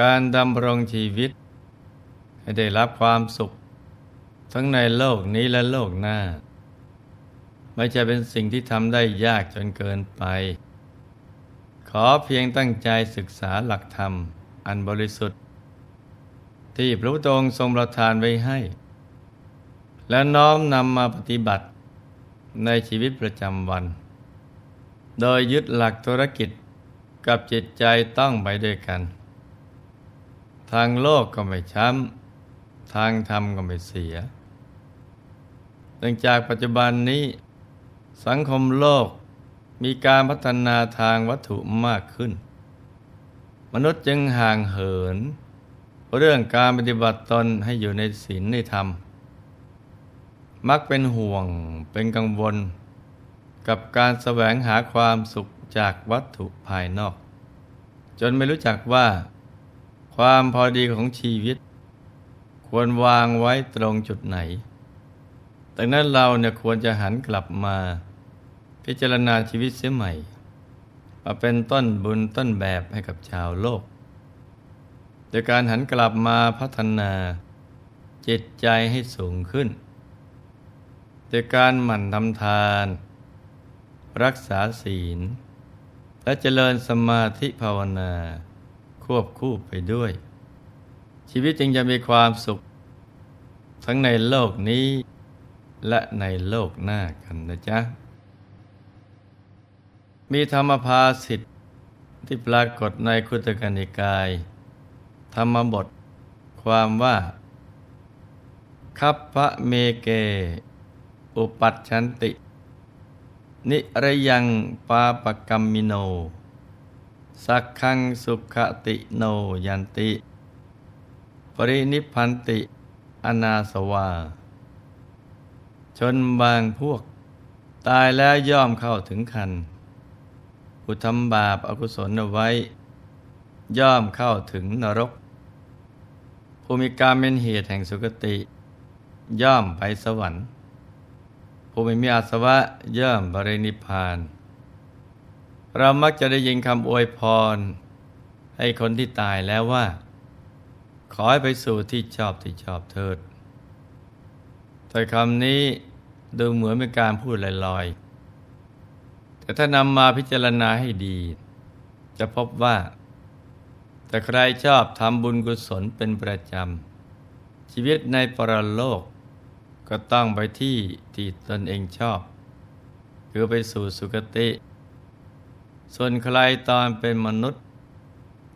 การดำรงชีวิต ให้ได้รับความสุข ทั้งในโลกนี้และโลกหน้า ไม่ใช่เป็นสิ่งที่ทำได้ยากจนเกินไป ขอเพียงตั้งใจศึกษาหลักธรรม อันบริสุทธิ์ ที่พระพุทธองค์ทรงประทานไว้ให้ และน้อมนำมาปฏิบัติในชีวิตประจำวัน โดยยึดหลักธุรกิจกับจิตใจต้องไปด้วยกัน ทางโลกก็ไม่ช้ำ ทางธรรมก็ไม่เสียเนื่องจากปัจจุบันนี้ สังคมโลกมีการพัฒนาทางวัตถุมากขึ้น มนุษย์จึงห่างเหิน เรื่องการปฏิบัติตนให้อยู่ในศีลในธรรม มักเป็นห่วงเป็นกังวล กับการแสวงหาความสุขจากวัตถุภายนอก จนไม่รู้จักว่า ความพอดีของชีวิต ควรวางไว้ตรงจุดไหนดังนั้นเราเนี่ยควรจะหันกลับมา พิจารณาชีวิตเสียใหม่ มาเป็นต้นบุญต้นแบบให้กับชาวโลกโดยการหันกลับมาพัฒนา จิตใจให้สูงขึ้นโดยการหมั่นทำทาน รักษาศีล และเจริญสมาธิภาวนา ควบคู่ไปด้วย ชีวิตจึงจะมีความสุข ทั้งในโลกนี้ และในโลกหน้ากันนะจ๊ะ มีธรรมภาสิทธิ์ที่ปรากฏในคุตกนิกาย ธรรมบทความว่าคัพพะเมเก อุปัชชันติ นิระยังปาปกรรมมิโน สักขังสุขติโนยันติ ปรินิพพันติ อนาสวา ชนบางพวก ตายแล้วย่อมเข้าถึงคันผู้ทำบาปอากุศลเอาไว้ ย่อมเข้าถึงนรกผู้มีการเป็นเหตุแห่งสุคติ ย่อมไปสวรรค์ผู้ม่มีอาสวะย่อมบรินิพพาน เรามักจะได้ยินคำอวยพร ให้คนที่ตายแล้วว่า ขอให้ไปสู่ที่ชอบที่ชอบเถิด แต่คำนี้ดูเหมือนเป็นการพูดลอยๆ แต่ถ้านำมาพิจารณาให้ดี จะพบว่า แต่ใครชอบทำบุญกุศลเป็นประจำ ชีวิตในปรโลก ก็ต้องไปที่ที่ตนเองชอบ คือไปสู่สุคติ ส่วนใครตอนเป็นมนุษย์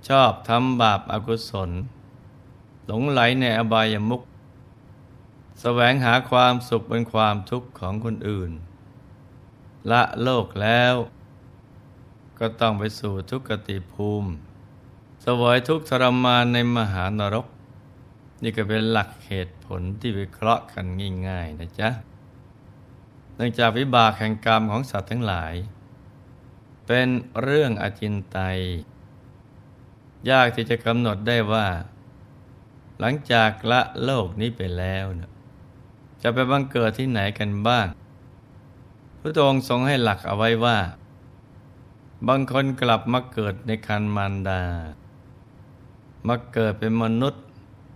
ชอบทำบาปอากุศล หลงไหลในอบายมุขแสวงหาความสุขเป็นความทุกข์ของคนอื่น ละโลกแล้ว ก็ต้องไปสู่ทุกขติภูมิ สวยทุกทรมานในมหานรก นี่ก็เป็นหลักเหตุผลที่วิเคราะห์กันง่ายๆนะจ๊ะเนื่องจากวิบากแห่งกรรมของสัตว์ทั้งหลาย เป็นเรื่องอจินไตย ยากที่จะกำหนดได้ว่า หลังจากละโลกนี้ไปแล้วนะจะไปบังเกิดที่ไหนกันบ้าง พระองค์ทรงให้หลักเอาไว้ว่า บางคนกลับมาเกิดในคันมารดา มาเกิดเป็นมนุษย์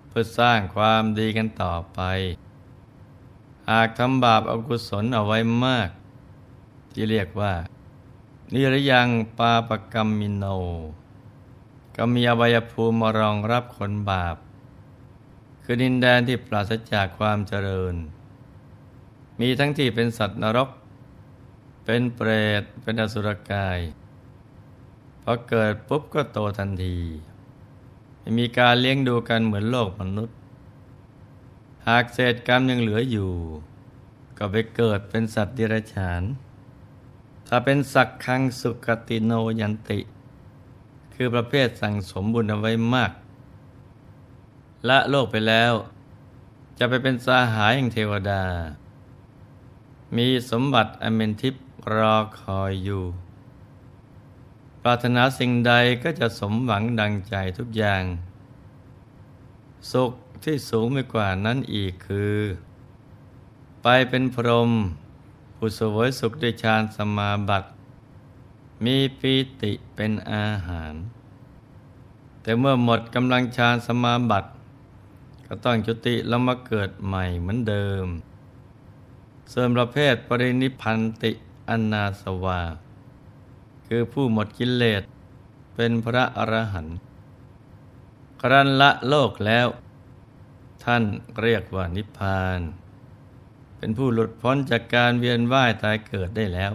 เพื่อสร้างความดีกันต่อไป หากทำบาปอกุศลเอาไว้มาก ที่เรียกว่า นิรยังปาปกรรมมินโน ก็มีอวัยภูมิมารองรับคนบาป คือดินแดนที่ปราศจากความเจริญ มีทั้งที่เป็นสัตว์นรก เป็นเปรต เป็นอสุรกาย พอเกิดปุ๊บก็โตทันที ไม่มีการเลี้ยงดูกันเหมือนโลกมนุษย์ หากเศษกรรมยังเหลืออยู่ ก็ไปเกิดเป็นสัตว์ดิรัจฉาน ถ้าเป็นสักคังสุกติโนยันติ คือประเภทสั่งสมบุญเอาไว้มาก ละโลกไปแล้ว จะไปเป็นสาหายแห่งเทวดา มีสมบัติอเมนทิพรอคอยอยู่ ปรารถนาสิ่งใดก็จะสมหวังดังใจทุกอย่าง สุขที่สูงไปกว่านั้นอีกคือ ไปเป็นพรหม ผู้สวยสุขด้วยฌานสมาบัติ มีปีติเป็นอาหาร แต่เมื่อหมดกำลังฌานสมาบัติ ก็ต้องจุติแล้วมาเกิดใหม่เหมือนเดิม ส่วนประเภทปรินิพันติอนาสวา คือผู้หมดกิเลสเป็นพระอรหันต์ครันละโลกแล้ว ท่านเรียกว่านิพพาน เป็นผู้หลุดพ้นจากการเวียนว่ายตายเกิดได้แล้ว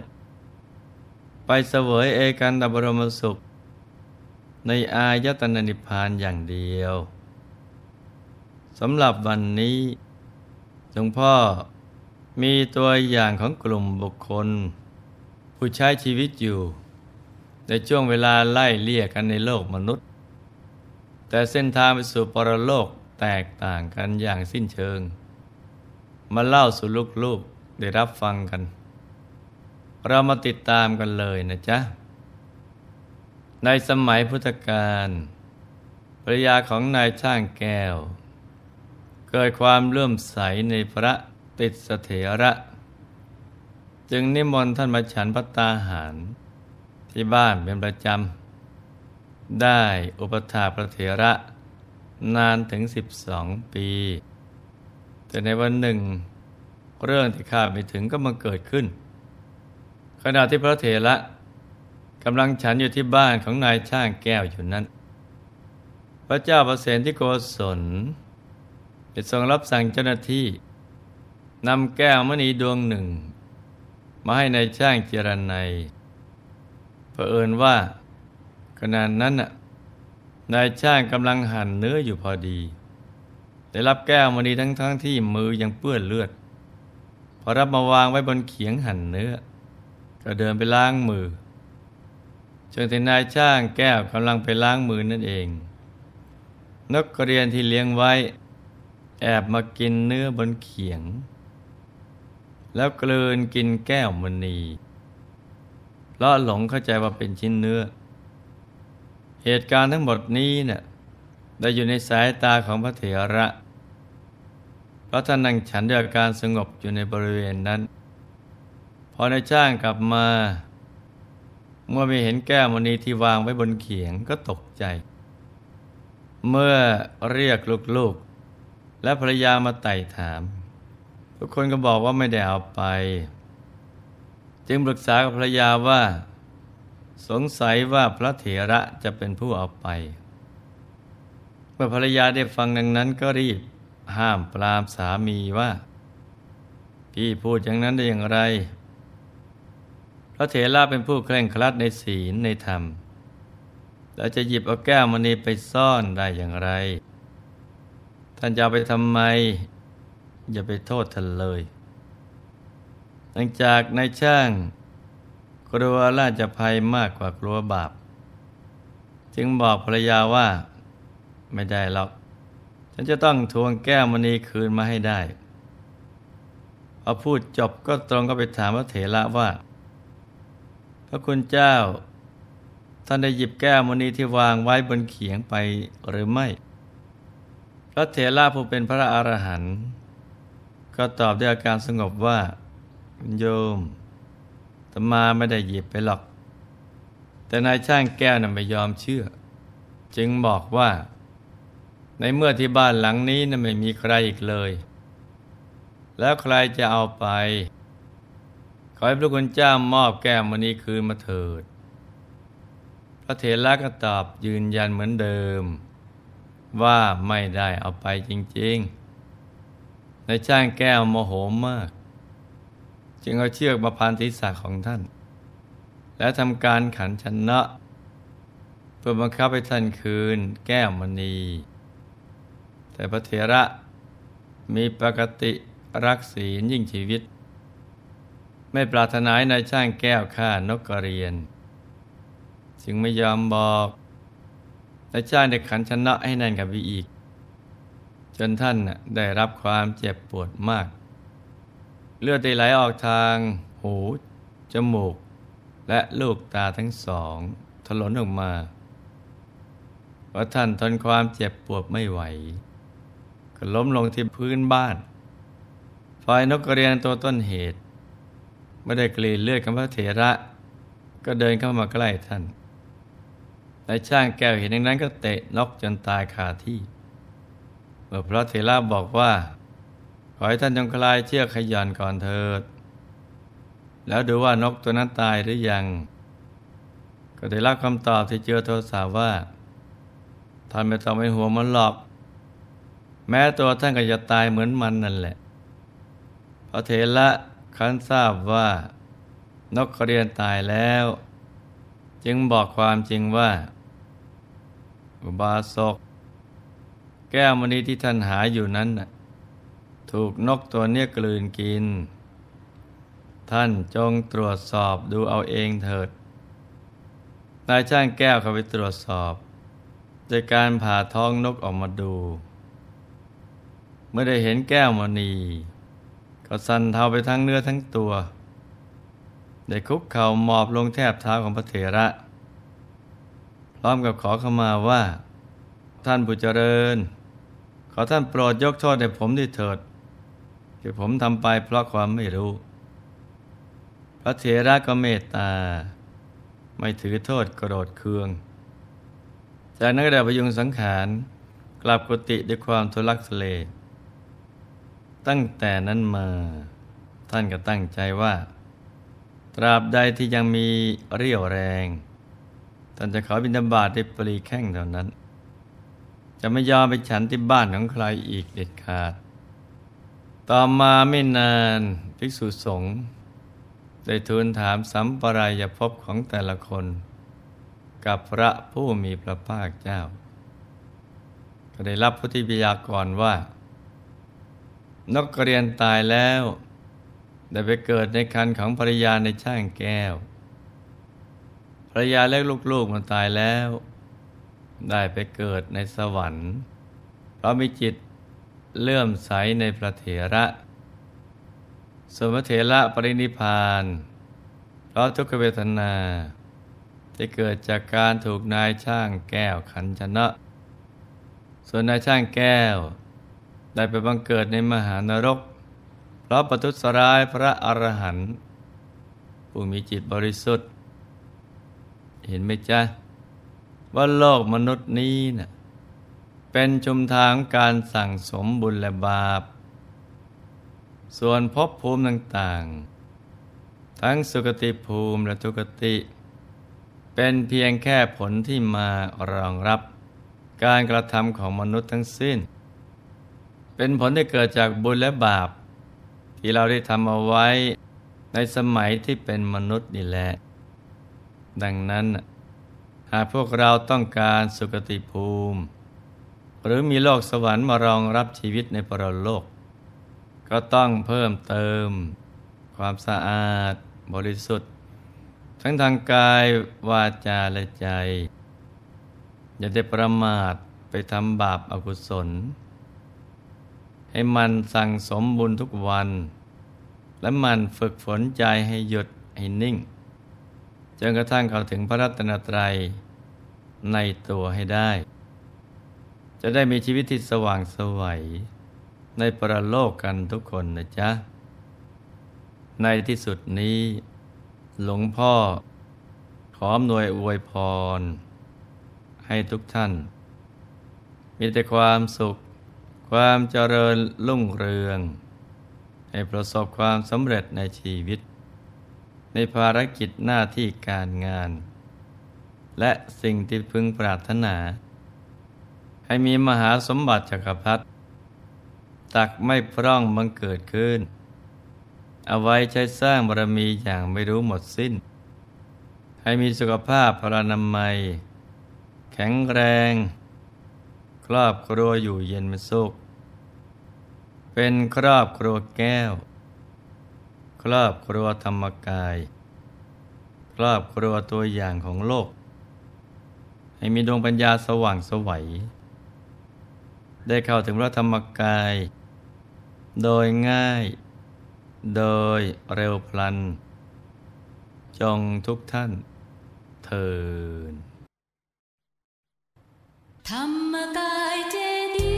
ไปเสวยเอกันตบรมสุข ในอายตนะนิพพานอย่างเดียวสำหรับวันนี้หลวงพ่อมีตัวอย่างของกลุ่มบุคคล ผู้ใช้ชีวิตอยู่ ในช่วงเวลาไล่เลี่ยกันในโลกมนุษย์ แต่เส้นทางไปสู่ปรโลกแตกต่างกันอย่างสิ้นเชิง มาเล่าสู่ลูกๆได้รับฟังกัน เรามาติดตามกันเลยนะจ๊ะ ในสมัยพุทธกาลภรยาของนายช่างแก้ว เกิดความเลื่อมใสในพระติดสเถระ จึงนิมนต์ท่านมาฉันพัตตาหาร ที่บ้านเป็นประจำ ได้อุปถาพระเถระนานถึงสิบสองปี แต่ในวันหนึ่ง เรื่องที่คาดไม่ถึงก็มาเกิดขึ้น ขณะที่พระเถระกำลังฉันอยู่ที่บ้านของนายช่างแก้วอยู่นั้น พระเจ้าประเสนที่โกศลได้ทรงรับสั่งเจ้าหน้าที่นำแก้วมณีดวงหนึ่ง มาให้ในายช่างเจรนายเผอิญว่าขณะนั้นน่ะนายช่างกำลังหั่นเนื้ออยู่พอดี ได้รับแก้วมณีทั้งทั้งที่มือยังเปื้อนเลือด พอรับมาวางไว้บนเขียงหั่นเนื้อ ก็เดินไปล้างมือจนถึงนายช่างแก้วกำลังไปล้างมือนั่นเองนกกระเรียนที่เลี้ยงไว้ แอบมากินเนื้อบนเขียง แล้วกลืนกินแก้วมณีเพราะหลงเข้าใจว่าเป็นชิ้นเนื้อ เหตุการณ์ทั้งหมดนี้เนะ่ยได้อยู่ในสายตาของพระเถระ พระท่านนั่งฉันด้วยอาการสงบอยู่ในบริเวณนั้น พอในช่างกลับมา เมื่อไม่เห็นแก้วมณีที่วางไว้บนเขียงก็ตกใจ เมื่อเรียกลูกๆ และภรรยามาไต่ถาม ทุกคนก็บอกว่าไม่ได้เอาไป จึงปรึกษากับภรรยาว่า สงสัยว่าพระเถระจะเป็นผู้เอาไปเมื่อภรรยาได้ฟังดังนั้นก็รีบ ห้ามปรามสามีว่า พี่พูดอย่างนั้นได้อย่างไร พระเถระเป็นผู้เคร่งครัดในศีลในธรรม แล้วจะหยิบเอาแก้วมณีไปซ่อนได้อย่างไร ท่านจะไปทำไม อย่าไปโทษท่านเลย หลังจากนายช่างกลัวราชภัยมากกว่ากลัวบาป จึงบอกภรรยาว่า ไม่ได้หรอก ฉันจะต้องทวงแก้วมณีคืนมาให้ได้พอพูดจบก็ตรงก็ไปถามพระเถระว่า พระคุณเจ้า ท่านได้หยิบแก้วมณีที่วางไว้บนเขียงไปหรือไม่ พระเถระผู้เป็นพระอรหันต์ก็ตอบด้วยอาการสงบว่า โยมตมาไม่ได้หยิบไปหรอก แต่นายช่างแก้วน่ะไม่ยอมเชื่อ จึงบอกว่า ในเมื่อที่บ้านหลังนี้น่ะไม่มีใครอีกเลย แล้วใครจะเอาไป ขอให้พระคุณเจ้ามอบแก้วมณีคืนมาเถิด พระเถระก็ตอบยืนยันเหมือนเดิม ว่าไม่ได้เอาไปจริงๆ ในช่างแก้วโมโหมาก จึงเอาเชือกมาพันศีรษะของท่าน และทำการขันชนะเพื่อบังคับให้ท่านคืนแก้วมณี แต่พระเถระมีปกติรักศีลยิ่งชีวิต ไม่ปรารถนาให้นายช่างแก้วฆ่านกกระเรียน จึงไม่ยอมบอกนายช่างได้ขันชนะให้แน่นกับวีอีก จนท่านได้รับความเจ็บปวดมาก เลือดได้ไหลออกทางหู จมูก และลูกตาทั้งสองถลนออกมาเพราะท่านทนความเจ็บปวดไม่ไหว ก็ล้มลงที่พื้นบ้านฝ่ายนกกระเรียนตัวต้นเหตุ ไม่ได้กลีเลือดกับพระเถระ ก็เดินเข้ามาใกล้ท่านในช่างแก้วเห็นอย่างนั้นก็เตะนกจนตายคาที่ เมื่อพระเถระบอกว่า ขอให้ท่านจงคลายเชือกขย่อนก่อนเถิด แล้วดูว่านกตัวนั้นตายหรือยัง ก็ได้รับคำตอบที่เจอโทรศัพท์ว่าท่านไม่ต้องไปหัวมันหรอก แม้ตัวท่านก็จะตายเหมือนมันนั่นแหละพระเถระคันทราบว่านกเรียนตายแล้ว จึงบอกความจริงว่า อุบาสก แก้วมณีที่ท่านหาอยู่นั้นถูกนกตัวเนี้ยกลืนกิน ท่านจงตรวจสอบดูเอาเองเถิดนายช่างแก้วเข้าไปตรวจสอบโดยการผ่าท้องนกออกมาดู เมื่อได้เห็นแก้วมณี ก็สั่นเทาไปทั้งเนื้อทั้งตัว ได้คุกเข่าหมอบลงแทบเท้าของพระเถระพร้อมกับขอเข้ามาว่า ท่านผู้เจริญ ขอท่านโปรดยกโทษให้ผมด้วยเถิดที่ผมทำไปเพราะความไม่รู้ พระเถระก็เมตตา ไม่ถือโทษโกรธเคือง จากนั้นก็ได้พยุงสังขารกลับกุฏิด้วยความทุลักทุเล ตั้งแต่นั้นมา ท่านก็ตั้งใจว่า ตราบใดที่ยังมีเรี่ยวแรง ท่านจะขอบิณฑบาตได้ปรีแข้งเท่านั้น จะไม่ยอมไปฉันที่บ้านของใครอีกเด็ดขาด ต่อมาไม่นานภิกษุสงฆ์ได้ทูลถามสัมปรายภพของแต่ละคน กับพระผู้มีพระภาคเจ้า ก็ได้รับพุทธิพยากรว่า นกกระเรียนตายแล้ว ได้ไปเกิดในคันของภรรยาในช่างแก้ว ภรรยาเล็กลูกๆมันตายแล้ว ได้ไปเกิดในสวรรค์ เพราะมีจิตเลื่อมใสในพระเถระส่วนพระเถระปรินิพพานเพราะทุกขเวทนาที่เกิดจากการถูกนายช่างแก้วขันชนะ ส่วนนายช่างแก้ว ได้ไปบังเกิดในมหานรก เพราะประทุษร้ายพระอรหันต์ผู้มีจิตบริสุทธิ์ เห็นไหมจ๊ะ ว่าโลกมนุษย์นี้นะ่ะเป็นชุมทางการสั่งสมบุญและบาป ส่วนภพภูมิต่างๆ ทั้งสุคติภูมิและทุกติ เป็นเพียงแค่ผลที่มารองรับการกระทำของมนุษย์ทั้งสิ้น เป็นผลที่เกิดจากบุญและบาป ที่เราได้ทำเอาไว้ในสมัยที่เป็นมนุษย์นี่แหละ ดังนั้น หากพวกเราต้องการสุคติภูมิ หรือมีโลกสวรรค์มารองรับชีวิตในปรโลก ก็ต้องเพิ่มเติม ความสะอาด บริสุทธิ์ ทั้งทางกายวาจาและใจ อย่าได้ประมาทไปทำบาปอากุศล ให้มันสั่งสมบุญทุกวัน และมันฝึกฝนใจให้หยุดให้นิ่ง จนกระทั่งเข้าถึงพระรัตนตรัยในตัวให้ได้ จะได้มีชีวิตที่สว่างสวัย ในประโลกกันทุกคนนะจ๊ะ ในที่สุดนี้ หลวงพ่อ ขออำนวยอวยพร ให้ทุกท่าน มีแต่ความสุข ความเจริญรุ่งเรือง ให้ประสบความสำเร็จในชีวิต ในภารกิจหน้าที่การงาน และสิ่งที่พึงปรารถนา ให้มีมหาสมบัติจักรพรรดิตักไม่พร่องบังเกิดขึ้น เอาไว้ใช้สร้างบารมีอย่างไม่รู้หมดสิ้น ให้มีสุขภาพพลานามัย แข็งแรง รอบครัวอยู่เย็นเป็นสุข เป็นครอบครัวแก้ว ครอบครัวธรรมกาย ครอบครัวตัวอย่างของโลก ให้มีดวงปัญญาสว่างสวัย ได้เข้าถึงพระธรรมกาย โดยง่าย โดยเร็วพลัน จงทุกท่านเทิน ธรรมกายเจดี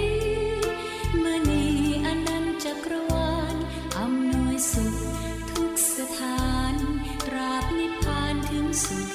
มณีอนันตจักรวาลอำนวยสุขทุกสถานตราบนิพพานถึงสุข